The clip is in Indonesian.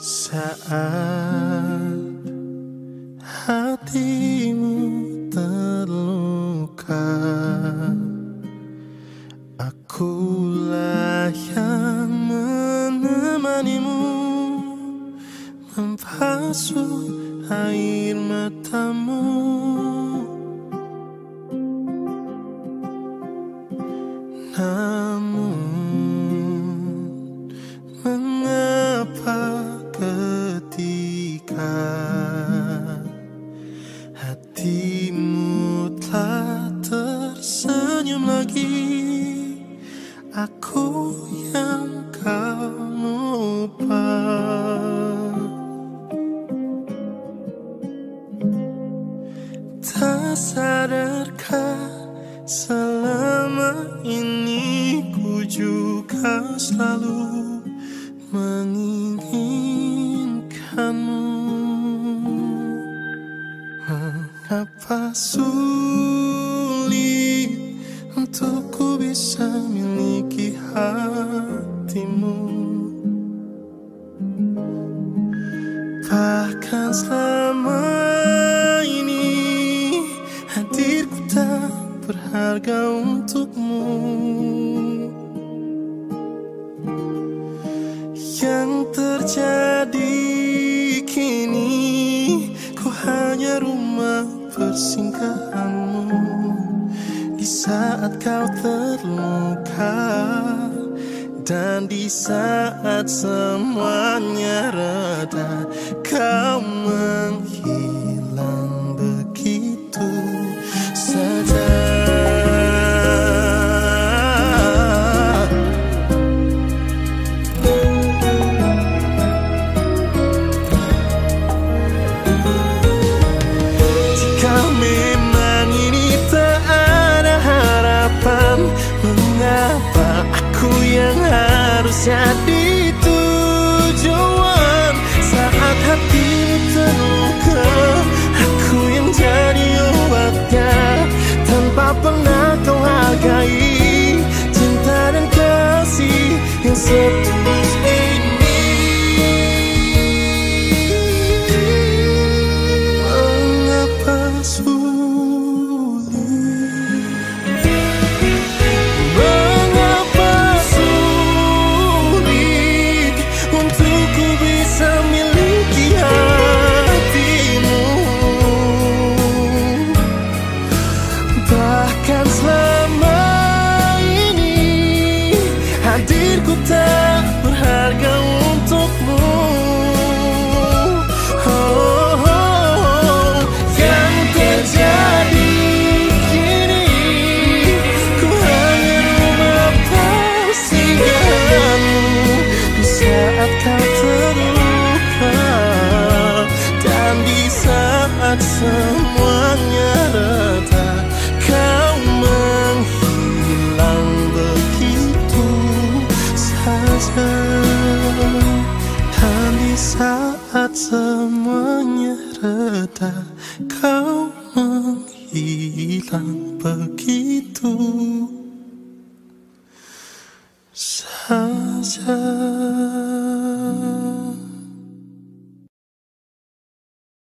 Saat hatimu terluka Akulah yang menemanimu. Membasuh air matamu. Namun sadarkah selama ini ku juga selalu menginginkanmu? Mengapa sulit untuk ku bisa miliki hatimu? Bahkan selama berharga untukmu. Yang terjadi kini ku hanya rumah persinggahanmu Di saat kau terluka dan di saat semuanya sad saat semuanya reda Kau menghilang begitu saja. Dan di saat semuanya reda Kau menghilang begitu saja